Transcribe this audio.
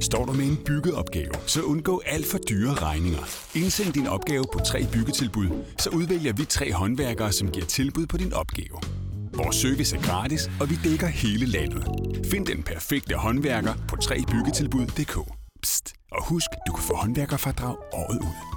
Står du med en byggeopgave, så undgå alt for dyre regninger. Indsend din opgave på tre byggetilbud, så udvælger vi tre håndværkere, som giver tilbud på din opgave. Vores service er gratis, og vi dækker hele landet. Find den perfekte håndværker på 3byggetilbud.dk. Psst, og husk, du kan få håndværkerfradrag året ud.